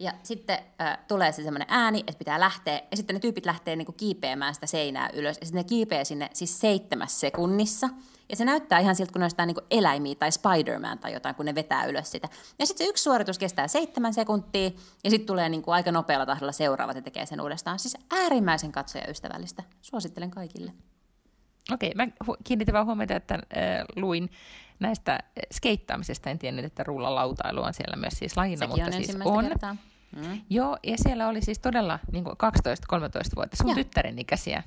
Ja sitten äh, tulee se semmoinen ääni, että pitää lähteä, ja sitten ne tyypit lähtee niinku kiipeämään sitä seinää ylös, ja sitten ne kiipeää sinne siis seitsemässä sekunnissa. Ja se näyttää ihan siltä, kun ne on niinku eläimiä tai Spider-Man tai jotain, kun ne vetää ylös sitä. Ja sitten se yksi suoritus kestää seitsemän sekuntia, ja sitten tulee niinku aika nopealla tahdilla seuraavat ja tekee sen uudestaan. Siis äärimmäisen katsojaystävällistä. Suosittelen kaikille. Okei, mä kiinnitin vaan huomiota, että äh, luin näistä skeittaamisesta. En tiennyt, että rullalautailu on siellä myös siis lajina, Sekin mutta on siis on. Kertaa. Mm. Joo, ja siellä oli siis todella niin 12-13 vuotta sun Joo. tyttären ikäisiä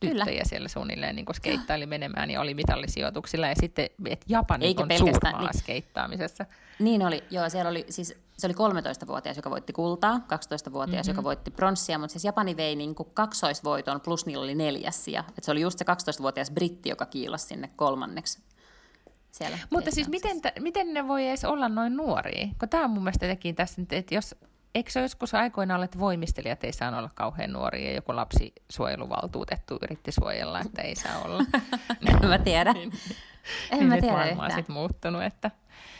tyttöjä Kyllä. siellä suunnilleen niin skeittaili menemään ja oli mitallisijoituksilla. Ja sitten, että Japani Eikä on suurmaa niin, skeittaamisessa. Niin oli, joo, siellä oli siis se oli 13-vuotias, joka voitti kultaa, 12-vuotias, mm-hmm. joka voitti pronssia, mutta siis Japani vei niin kuin kaksoisvoiton, plus niillä oli neljäs sija. Et se oli just se 12-vuotias britti, joka kiilasi sinne kolmanneksi siellä. Mutta siis miten, miten ne voi edes olla noin nuoria? Kun tämä on mun mielestä tässä, että jos Eikö se joskus aikoina ole, että voimistelijat ei saa olla kauhean nuoria ja joku lapsisuojeluvaltuutettu yritti suojella, että ei saa olla? en mä tiedä. niin, en niin mä tiedä sitten muuttunut, että,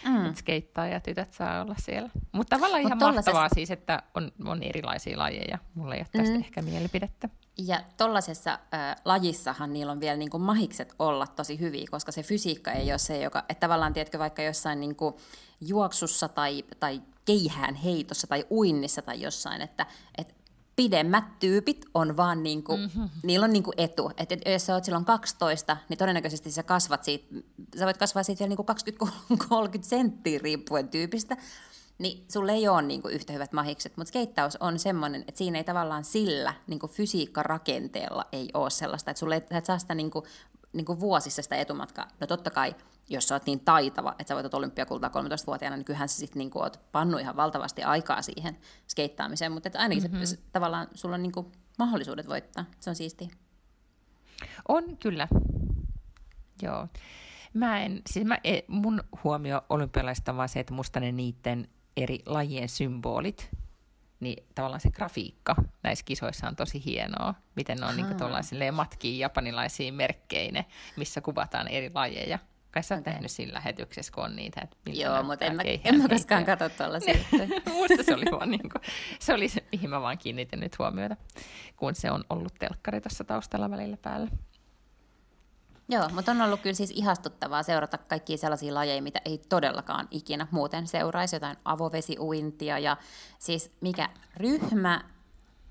mm. että skeittaa ja tytöt saa olla siellä. Mutta tavallaan Mut ihan tollasessa... mahtavaa siis, että on, on erilaisia lajeja. Mulla ei ole tästä mm. ehkä mielipidettä. Ja tuollaisessa äh, lajissahan niillä on vielä niin kuin mahikset olla tosi hyviä, koska se fysiikka ei ole se, joka, että tavallaan tiedätkö vaikka jossain niin kuin juoksussa tai, tai keihään heitossa tai uinnissa tai jossain, että, että pidemmät tyypit on vaan niinku, mm-hmm. niillä on niinku etu. Että et, jos sä oot silloin 12, niin todennäköisesti sä kasvat siitä, sä voit kasvaa siitä vielä niinku 20-30 senttiä riippuen tyypistä, niin sulle ei ole niinku yhtä hyvät mahikset. Mutta skeittaus on semmoinen, että siinä ei tavallaan sillä niinku fysiikkarakenteella ei ole sellaista, että sulle ei, et saa sitä niinku, niinku vuosissa sitä etumatkaa. No totta kai jos sä oot niin taitava, että sä voitat olympiakultaa 13-vuotiaana, niin kyllähän sä sitten niinku oot pannut ihan valtavasti aikaa siihen skeittaamiseen, mutta ainakin mm-hmm. se, tavallaan sulla on niinku mahdollisuudet voittaa. Se on siistiä. On, kyllä. Joo. Mä en, siis mä, e, mun huomio olympialaista on vaan se, että musta ne niiden eri lajien symbolit, niin tavallaan se grafiikka näissä kisoissa on tosi hienoa. Miten ne on niin matkii japanilaisiin merkkeinä, missä kuvataan eri lajeja. Kai sä oot okay. tehnyt siinä lähetyksessä, kun on niitä, että Joo, mutta en mä, en mä koskaan katso tuollaisia. Musta se oli vaan niin kuin, se oli se, mihin mä vaan kiinnitin nyt huomiota, kun se on ollut telkkari tuossa taustalla välillä päällä. Joo, mutta on ollut kyllä siis ihastuttavaa seurata kaikkia sellaisia lajeja, mitä ei todellakaan ikinä muuten seuraisi, jotain avovesiuintia ja siis mikä ryhmä,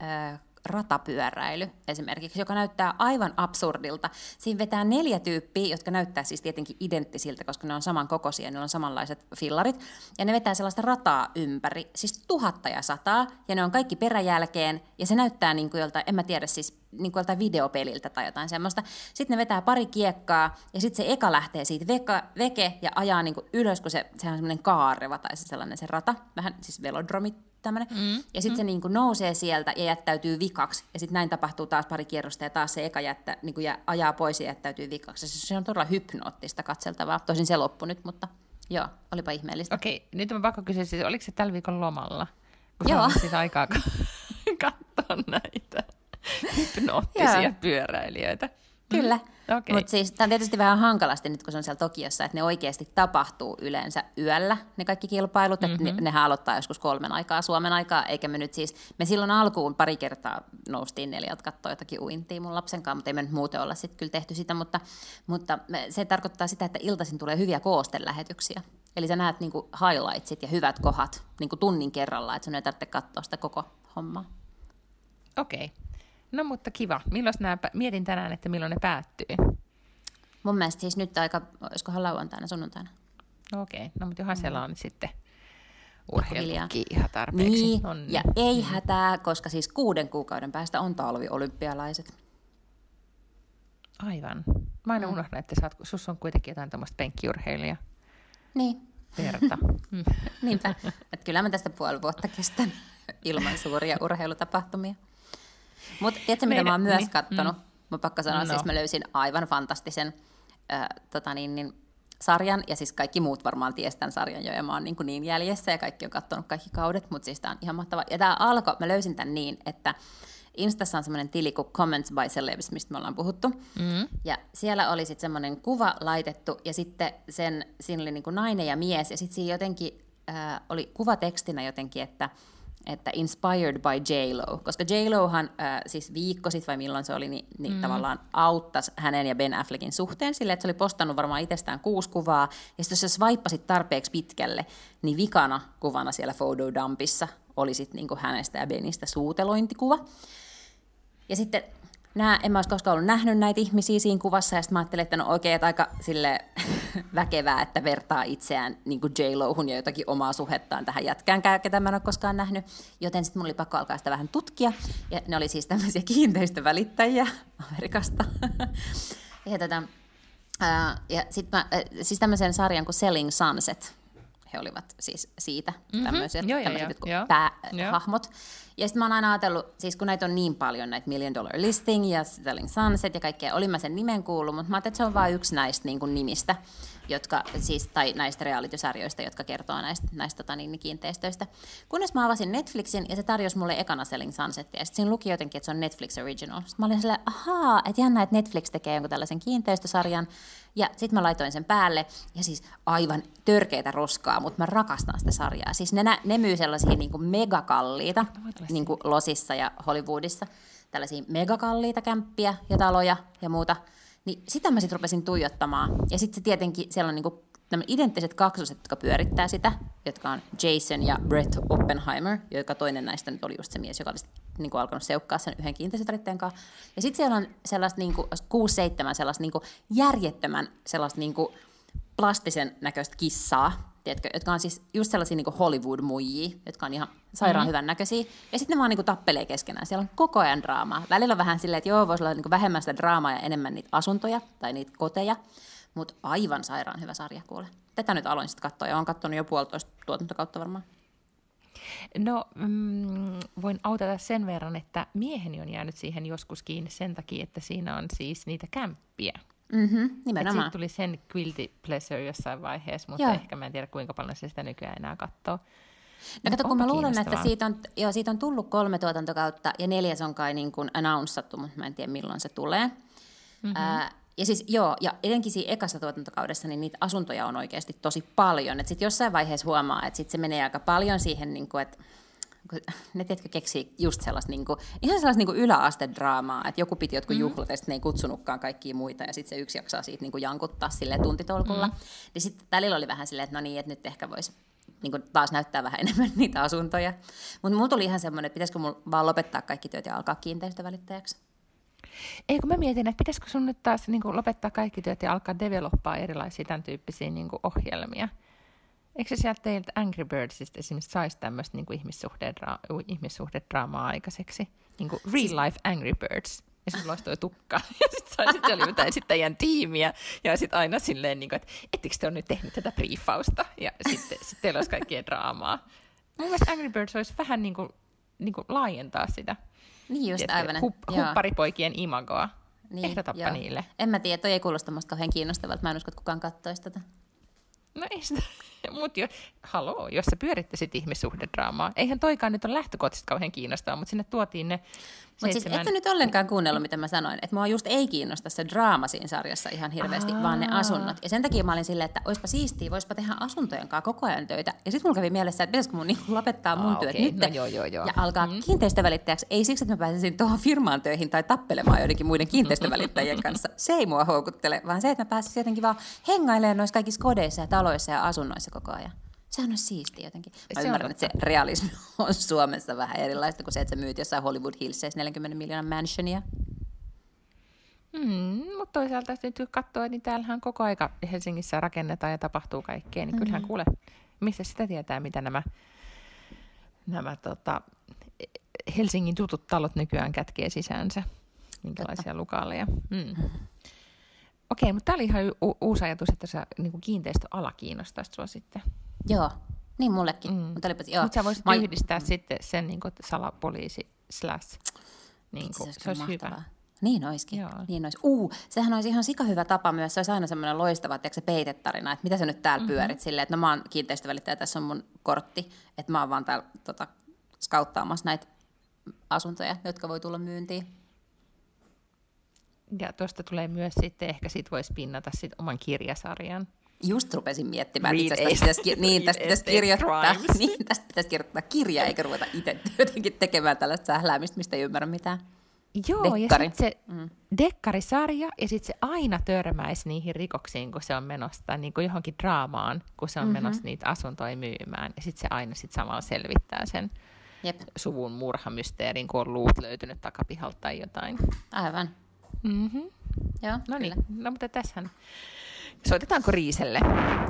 äh, ratapyöräily esimerkiksi, joka näyttää aivan absurdilta. Siinä vetää neljä tyyppiä, jotka näyttää siis tietenkin identtisiltä, koska ne on samankokoisia, ne on samanlaiset fillarit, ja ne vetää sellaista rataa ympäri, siis tuhatta ja sataa, ja ne on kaikki peräjälkeen, ja se näyttää niin kuin joltain, en mä tiedä siis, niin kuin videopeliltä tai jotain semmoista. Sitten ne vetää pari kiekkaa, ja sitten se eka lähtee siitä veka, veke ja ajaa niin kuin ylös, kun se, se on semmoinen kaareva tai se sellainen se rata, vähän siis velodromit tämmöinen. Mm. Ja sitten mm. se niin kuin nousee sieltä ja jättäytyy vikaksi. Ja sitten näin tapahtuu taas pari kierrosta ja taas se eka jättä, niin kuin ajaa pois ja jättäytyy vikaksi. Se, se on todella hypnoottista katseltavaa. Tosin se loppui nyt, mutta joo, olipa ihmeellistä. Okei, nyt on pakko kysyä, siis oliko se tällä viikon lomalla? Kun joo. siis aikaa katsoa näitä hypnoottisia pyöräilijöitä. Kyllä. Mm, okay. Mutta siis tämä on tietysti vähän hankalasti nyt, kun se on siellä Tokiossa, että ne oikeasti tapahtuu yleensä yöllä, ne kaikki kilpailut. Mm-hmm. Että ne, nehän aloittaa joskus kolmen aikaa Suomen aikaa, eikä me nyt siis, me silloin alkuun pari kertaa noustiin neljät katsoa jotakin uintia mun lapsen kanssa, mutta ei me nyt muuten olla sitten kyllä tehty sitä, mutta, mutta se tarkoittaa sitä, että iltaisin tulee hyviä koostelähetyksiä. Eli sä näet niinku highlightsit ja hyvät kohdat niinku tunnin kerralla, että sun ei tarvitse katsoa sitä koko hommaa. Okei. Okay. No mutta kiva. Milloin nämä, mietin tänään, että milloin ne päättyy. Mun mielestä siis nyt aika, olisikohan lauantaina, sunnuntaina. No okei, okay. no mutta johan siellä on sitten urheilukin ihan tarpeeksi. Niin, on, ja ei hätää, koska siis kuuden kuukauden päästä on talviolympialaiset. Aivan. Mä aina mm. unohdan, että oot, sus on kuitenkin jotain tämmöistä penkkiurheilijaa. Niin. Verta. Mm. Niinpä. Että kyllä mä tästä puoli vuotta kestän ilman suuria urheilutapahtumia. Mutta tiedätkö, mitä mä oon myös niin, kattonut? Mm. Mä pakko sanoa, no. siis mä löysin aivan fantastisen äh, tota niin, niin, sarjan, ja siis kaikki muut varmaan ties tämän sarjan jo, ja mä oon niin, niin jäljessä, ja kaikki on katsonut kaikki kaudet, mutta siis tää on ihan mahtava. Ja tää alkoi, mä löysin tämän niin, että Instassa on semmoinen tili kuin Comments by Celebs, mistä me ollaan puhuttu. Mm. Ja siellä oli sitten semmoinen kuva laitettu, ja sitten sen, siinä oli niin kuin nainen ja mies, ja sitten siinä jotenkin äh, oli kuvatekstinä jotenkin, että – että inspired by J-Lo, koska J-Lohan äh, siis viikko sitten vai milloin se oli, niin, niin mm. tavallaan auttaisi hänen ja Ben Affleckin suhteen sille, että se oli postannut varmaan itsestään kuusi kuvaa, ja sitten jos sä tarpeeksi pitkälle, niin vikana kuvana siellä photodumpissa oli sitten niinku hänestä ja Benistä suutelointikuva. Ja sitten nämä, en mä olisi koskaan ollut nähnyt näitä ihmisiä siinä kuvassa, ja sitten mä ajattelin, että no oikein, että aika sille väkevää, että vertaa itseään niin kuin J-Lohun ja jotakin omaa suhettaan tähän jätkään, ketä mä en ole koskaan nähnyt. Joten sitten mulla oli pakko alkaa sitä vähän tutkia, ja ne oli siis tämmöisiä kiinteistövälittäjiä Amerikasta. ja tätä, ää, ja sitten mä, siis tämmöisen sarjan kuin Selling Sunset, he olivat siis siitä mm-hmm. tämmöiset, joo, tämmöiset joo, joo. päähahmot. Ja sitten mä oon aina ajatellut, siis kun näitä on niin paljon, näitä Million Dollar Listing ja Selling Sunset ja kaikkea, olin mä sen nimen kuullut, mutta mä ajattelin, että se on vain yksi näistä niin kuin nimistä jotka, siis, tai näistä reality-sarjoista, jotka kertoo näistä, näistä tota, niin, kiinteistöistä. Kunnes mä avasin Netflixin ja se tarjosi mulle ekana Selling Sunsetia, ja sitten siinä luki jotenkin, että se on Netflix Original. Sitten mä olin silleen, ahaa, että jännä, että Netflix tekee jonkun tällaisen kiinteistösarjan, ja sitten mä laitoin sen päälle, ja siis aivan törkeitä roskaa, mutta mä rakastan sitä sarjaa. Siis ne, ne myy sellaisia niin kuin megakalliita, niin kuin Losissa ja Hollywoodissa, tällaisia megakalliita kämppiä ja taloja ja muuta – niin sitä mä sitten rupesin tuijottamaan. Ja sitten se tietenkin, siellä on niinku identtiset kaksoset, jotka pyörittää sitä, jotka on Jason ja Brett Oppenheimer, joka toinen näistä nyt oli just se mies, joka olisi niin kuin alkanut seukkaa sen yhden kiinteistötaritteen kanssa. Ja sitten siellä on sellaista niin kuin, 6-7 sellaista niin kuin järjettömän sellaista niin kuin plastisen näköistä kissaa, tiedätkö, jotka on siis just sellaisia niin Hollywood-muijia, jotka on ihan sairaan mm-hmm. hyvän näköisiä. Ja sitten ne vaan niin tappelee keskenään. Siellä on koko ajan draamaa. Välillä on vähän silleen, että joo, voisi olla niin vähemmän sitä draamaa ja enemmän niitä asuntoja tai niitä koteja. Mutta aivan sairaan hyvä sarja kuule. Tätä nyt aloin sitten katsoa ja olen katsonut jo puolitoista tuotantokautta varmaan. No, mm, voin autata sen verran, että mieheni on jäänyt siihen joskus kiinni sen takia, että siinä on siis niitä kämppiä. Mm-hmm, nimenomaan. Siitä tuli sen guilty pleasure jossain vaiheessa, mutta Joo. ehkä mä en tiedä kuinka paljon se sitä nykyään enää katsoo. No kato, kun mä luulen, että siitä on, joo, siitä on tullut kolme tuotantokautta ja neljäs on kai niin kuin mutta mä en tiedä milloin se tulee. Mm-hmm. Ää, ja siis joo, ja etenkin siinä ekassa tuotantokaudessa, niin niitä asuntoja on oikeasti tosi paljon. Että sitten jossain vaiheessa huomaa, että sit se menee aika paljon siihen, niin kuin, että ne tiedätkö, keksii just sellaista, niin kuin, ihan sellaista niin kuin yläastedraamaa, että joku piti jotkut mm. juhlat ja sitten ne ei kutsunutkaan kaikkia muita ja sitten se yksi jaksaa siitä niin kuin jankuttaa sille tuntitolkulla. Mm. Niin sitten välillä oli vähän silleen, että no niin, että nyt ehkä voisi niin kuin taas näyttää vähän enemmän niitä asuntoja. Mutta mulla tuli ihan semmoinen, että pitäisikö mulla vaan lopettaa kaikki työt ja alkaa kiinteistövälittäjäksi. Ei kun mä mietin, että pitäisikö sun nyt taas niin kuin lopettaa kaikki työt ja alkaa developpaa erilaisia tämän tyyppisiä niin kuin ohjelmia. Eikö se sieltä teiltä Angry Birdsista esimerkiksi saisi tämmöistä niin ihmissuhdedra- ihmissuhdedraamaa aikaiseksi? Niin kuin real siis... life Angry Birds. Ja sitten olisi toi tukka. Ja sitten saisit siellä jotain esittäjän tiimiä. Ja sitten aina silleen, niin kuin, että ettekö te ole nyt tehnyt tätä briefausta? Ja sitten sit teillä olisi kaikkea draamaa. Mun mielestä Angry Birds olisi vähän niin kuin, niin kuin laajentaa sitä. Niin just aivan. Hup, hupparipoikien imagoa. Niin, Ehdotappa joo. niille. En mä tiedä, toi ei kuulosta musta kauhean kiinnostavalta. Mä en usko, että kukaan katsoisi tätä. No ei sitä, mutta jo, haloo, jos sä pyörittäisit ihmissuhdedraamaa. Eihän toikaan nyt ole lähtökohtaisesti kauhean kiinnostavaa, mutta sinne tuotiin ne mutta siis et nyt ollenkaan kuunnellut, mitä mä sanoin. Että mua just ei kiinnosta se draama siinä sarjassa ihan hirveästi, Aa. vaan ne asunnot. Ja sen takia mä olin silleen, että olisipa siistiä, voisipa tehdä asuntojen kanssa koko ajan töitä. Ja sitten mulla kävi mielessä, että pitäisikö mun niinku lopettaa mun Aa, työt okay. nyt no, joo, joo, joo. ja alkaa mm. kiinteistövälittäjäksi. Ei siksi, että mä pääsisin tuohon firmaan töihin tai tappelemaan joidenkin muiden kiinteistövälittäjien kanssa. Se ei mua houkuttele, vaan se, että mä pääsisin jotenkin vaan hengailemaan noissa kaikissa kodeissa ja taloissa ja asunnoissa koko ajan. Sehän on siistiä jotenkin. Mä se ymmärrän, on että se realismi on Suomessa vähän erilaista kuin se, että sä myyt jossain Hollywood Hillsissä 40 miljoonan mansionia. Mm, mutta toisaalta nyt kun katsoo, niin täällähän koko aika Helsingissä rakennetaan ja tapahtuu kaikkea, niin kyllähän mm-hmm. kuule, missä sitä tietää, mitä nämä, nämä tota, Helsingin tutut talot nykyään kätkee sisäänsä, minkälaisia Totta. lukaaleja. Mm. Okei, mutta tämä oli ihan u- uusi ajatus, että se niin kiinteistöala kiinnostaisi sinua sitten. Joo, niin mullekin. Mm. Mutta Mut sä voisit Mä... yhdistää mm. sitten sen niin kuin salapoliisi slash. Niin kuin, se, se olisi mahtavaa. hyvä. Niin olisikin. Joo. Niin olisi. Uu, sehän olisi ihan sika hyvä tapa myös. Se olisi aina semmoinen loistava että se peitetarina, että mitä sä nyt täällä mm-hmm. pyörit silleen, että no mä oon kiinteistövälittäjä, tässä on mun kortti, että mä oon vaan täällä tota, skauttaamassa näitä asuntoja, jotka voi tulla myyntiin. Ja tuosta tulee myös sitten, ehkä sit voisi pinnata sit oman kirjasarjan. Just rupesin miettimään, että tästä pitäisi, niin, tästä pitäisi kirjoittaa, niin, tästä pitäisi kirjoittaa kirja, eikä ruveta itse jotenkin tekemään tällaista sähläämistä, mistä ei ymmärrä mitään. Joo, Dekkari. ja sitten se mm. dekkarisarja, ja sitten se aina törmäisi niihin rikoksiin, kun se on menossa, niin kuin johonkin draamaan, kun se on mm-hmm. menossa niitä asuntoja myymään, ja sitten se aina sit samalla selvittää sen Jep. suvun murhamysteerin, kun on luut löytynyt takapihalta tai jotain. Aivan. Mm-hmm. Joo, no niin, no mutta tässähän Soitetaanko Riiselle?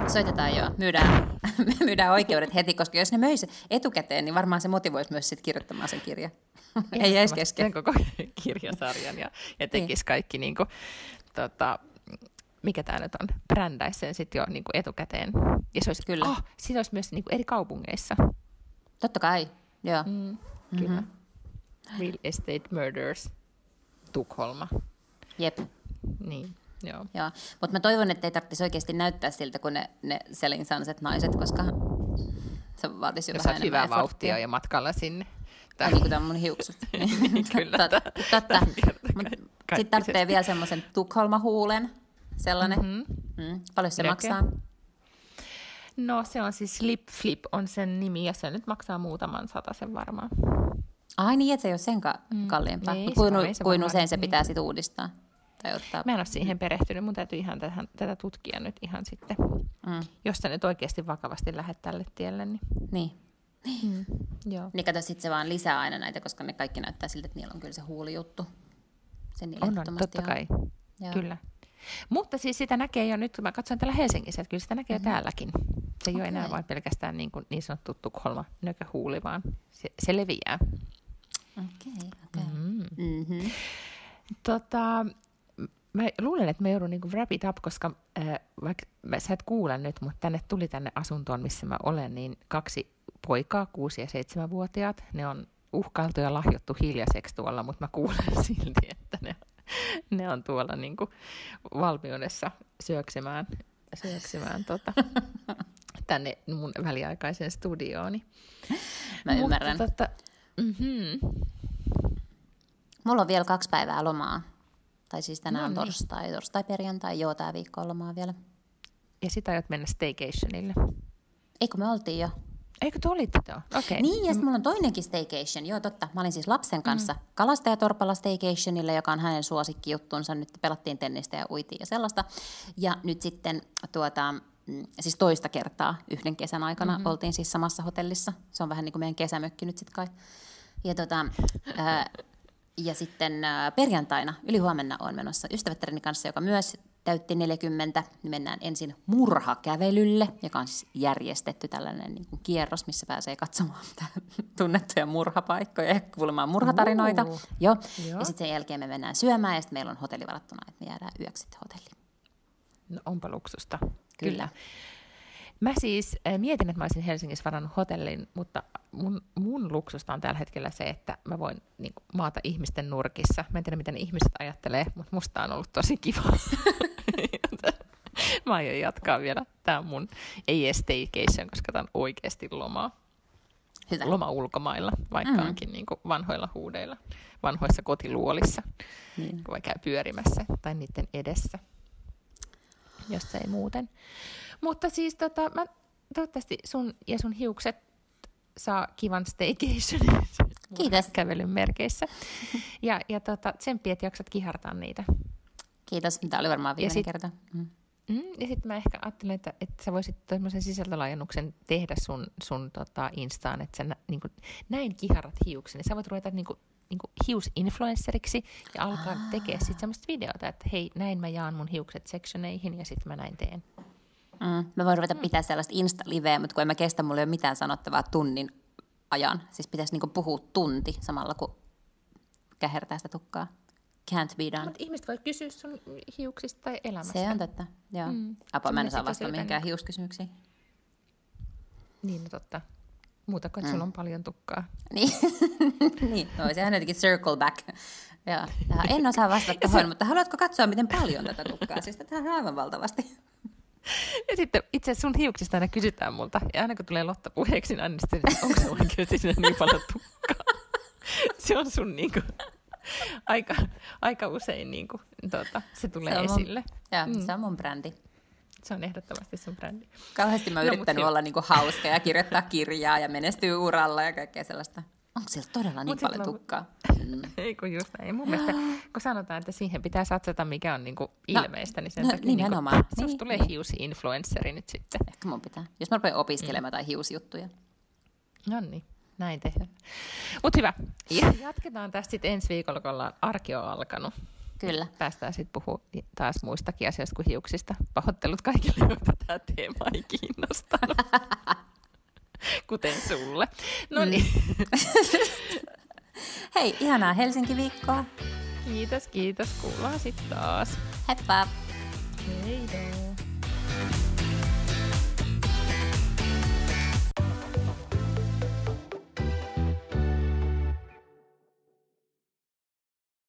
Soitetaan joo. Myydään, myydään oikeudet heti, koska jos ne möisi etukäteen, niin varmaan se motivoisi myös sit kirjoittamaan sen kirjan. Ei jäisi kesken. Sen koko kirjasarjan ja, ja tekisi niin. kaikki niin kuin, tota, mikä tämä nyt on, brändäisi sen sitten jo niin kuin etukäteen. Ja se olisi, Kyllä. Oh, siinä olisi myös niin kuin eri kaupungeissa. Totta kai, joo. Mm, kyllä. Mm-hmm. Real Estate Murders, Tukholma. Jep. Niin. Joo. Joo. Mutta mä toivon, että ei tarvitsisi oikeasti näyttää siltä kuin ne, ne Selin naiset, koska se vaatisi jo vähän hyvää vauhtia ja matkalla sinne. Tai niin kuin tämä mun hiukset. Kyllä. totta. totta. Sitten tarvitsee vielä semmoisen Tukholma-huulen, sellainen. Mm-hmm. Mm. Paljon se maksaa? No se on siis Lip Flip on sen nimi ja se nyt maksaa muutaman sen varmaan. Ai niin, että se ei ole sen ka- mm. kalliimpaa. Niin, kuin, kuin usein se pitää sitten uudistaa? Tai ottaa... Mä en ole siihen perehtynyt, mun täytyy ihan tähän, tätä tutkia nyt ihan sitten. Mm. Jos sä nyt oikeasti vakavasti lähdet tälle tielle. Niin. Niin. Mm. Joo. Niin kato, sit se vaan lisää aina näitä, koska ne kaikki näyttää siltä, että niillä on kyllä se huulijuttu. Se on, on, totta on. kai. Joo. Kyllä. Mutta siis sitä näkee jo nyt, kun mä katson täällä Helsingissä, että kyllä sitä näkee mm-hmm. täälläkin. Se ei okay. ole enää vain pelkästään niin, kuin niin sanottu Tukholma nököhuuli, vaan se, se leviää. Okei, okay, okei. Okay. Mm. Mm-hmm. Tota, mä luulen, että mä joudun niin wrap it up, koska äh, vaikka mä, sä et kuule nyt, mutta tänne tuli tänne asuntoon, missä mä olen, niin kaksi poikaa, kuusi- ja seitsemänvuotiaat. Ne on uhkailtu ja lahjottu hiljaiseksi tuolla, mutta mä kuulen silti, että ne, ne on tuolla niin kuin valmiudessa syöksemään, syöksemään tota, tänne mun väliaikaiseen studiooni. Mä ymmärrän. Mutta, tota, mm-hmm. Mulla on vielä kaksi päivää lomaa. Tai siis tänään no on niin. torstai, torstai, perjantai, joo, tämä viikko on lomaa vielä. Ja sitä aiot mennä staycationille? Eikö me oltiin jo? Eikö te olitte tuo? Okay. Niin, ja sitten mulla on toinenkin staycation. Joo, totta. Mä olin siis lapsen kanssa mm. kalastajatorpalla staycationilla, joka on hänen suosikkijuttunsa. Nyt pelattiin tennistä ja uitiin ja sellaista. Ja nyt sitten tuota, mm, siis toista kertaa yhden kesän aikana mm-hmm. oltiin siis samassa hotellissa. Se on vähän niin kuin meidän kesämökki nyt sitten kai. Ja, tota, ää, ja sitten ää, perjantaina, yli huomenna, on menossa ystävättäreni kanssa, joka myös täytti 40, niin mennään ensin murhakävelylle, joka on siis järjestetty tällainen niin kuin kierros, missä pääsee katsomaan tunnettuja murhapaikkoja ja kuulemaan murhatarinoita. Uh, jo. jo. Ja sitten sen jälkeen me mennään syömään ja sitten meillä on hotelli varattuna, että me jäädään yöksi hotelliin. No onpa luksusta. Kyllä. Kyllä. Mä siis äh, mietin, että mä olisin Helsingissä varannut hotellin, mutta mun, mun luksusta on tällä hetkellä se, että mä voin niin kuin, maata ihmisten nurkissa. Mä en tiedä, miten ihmiset ajattelee, mutta musta on ollut tosi kiva. mä aion jatkaa vielä. Tämä on mun, ei staycation, koska tämä on oikeasti lomaa. Hyvä. Loma ulkomailla, vaikka mm-hmm. onkin niin kuin vanhoilla huudeilla, vanhoissa kotiluolissa, niin. kun käy pyörimässä tai niiden edessä, jos ei muuten. Mutta siis tota, mä, toivottavasti sun ja sun hiukset saa kivan staycation. Kiitos. Kävelyn merkeissä. Ja, ja tota, tsemppi, että jaksat kihartaa niitä. Kiitos. Tämä oli varmaan viimeinen sit, kerta. Mm. Mm, ja sitten mä ehkä ajattelin, että, että sä voisit tämmöisen sisältölaajennuksen tehdä sun, sun tota Instaan, että sä niin kuin, näin kiharat hiuksen. Niin sä voit ruveta niin kuin, niin kuin hiusinfluenceriksi ja alkaa tekemään sitten semmoista videota, että hei, näin mä jaan mun hiukset sectioneihin ja sitten mä näin teen. Mm. Mä voin ruveta pitää sellaista Insta-liveä, mutta kun en mä kestä, mulla ei ole mitään sanottavaa tunnin ajan. Siis pitäisi niinku puhua tunti samalla, kun kähertää sitä tukkaa. Can't be done. Mutta ihmiset voi kysyä sun hiuksista tai elämästä. Se on totta, joo. Mm. Apa, mä en saa vastata mihinkään hiuskysymyksiin. Niin, no totta. Muuta kuin, että mm. on paljon tukkaa. Niin, niin. no sehän jotenkin circle back. Ja, en osaa vastata tuohon, mutta haluatko katsoa, miten paljon tätä tukkaa? Siis tätä on aivan valtavasti. Ja sitten itse sun hiuksista aina kysytään multa. Ja aina kun tulee Lotta puheeksi, niin aina sitten, onko se oikeasti sinne niin paljon tukkaa? Se on sun niin kuin, aika, aika usein niin kuin, tuota, se tulee se on esille. Mun, joo, mm. se on mun brändi. Se on ehdottomasti sun brändi. Kauheasti mä oon no, yrittänyt olla niin kuin hauska ja kirjoittaa kirjaa ja menestyä uralla ja kaikkea sellaista. Onko siellä todella niin paljon tukkaa? Mm. Ei kun just näin. Mun mielestä, kun sanotaan, että siihen pitää satsata, mikä on niinku no, ilmeistä, niin sen no, takia niinku, susta niin, tulee niin. hiusi-influenssari nyt sitten. Ehkä mun pitää. Jos mä rupean opiskelemaan mm. tai hiusjuttuja. No niin, näin tehdään. Mutta hyvä. Ja jatketaan tästä sitten ensi viikolla, kun ollaan arki on alkanut. Kyllä. Päästään sitten puhumaan taas muistakin asioista kuin hiuksista. Pahoittelut kaikille, joita tämä teema ei kiinnostanut. kuten sulle. No niin. Mm. Hei, ihanaa Helsinki-viikkoa. Kiitos, kiitos. Kuullaan sitten taas. Heippa. Heidoo.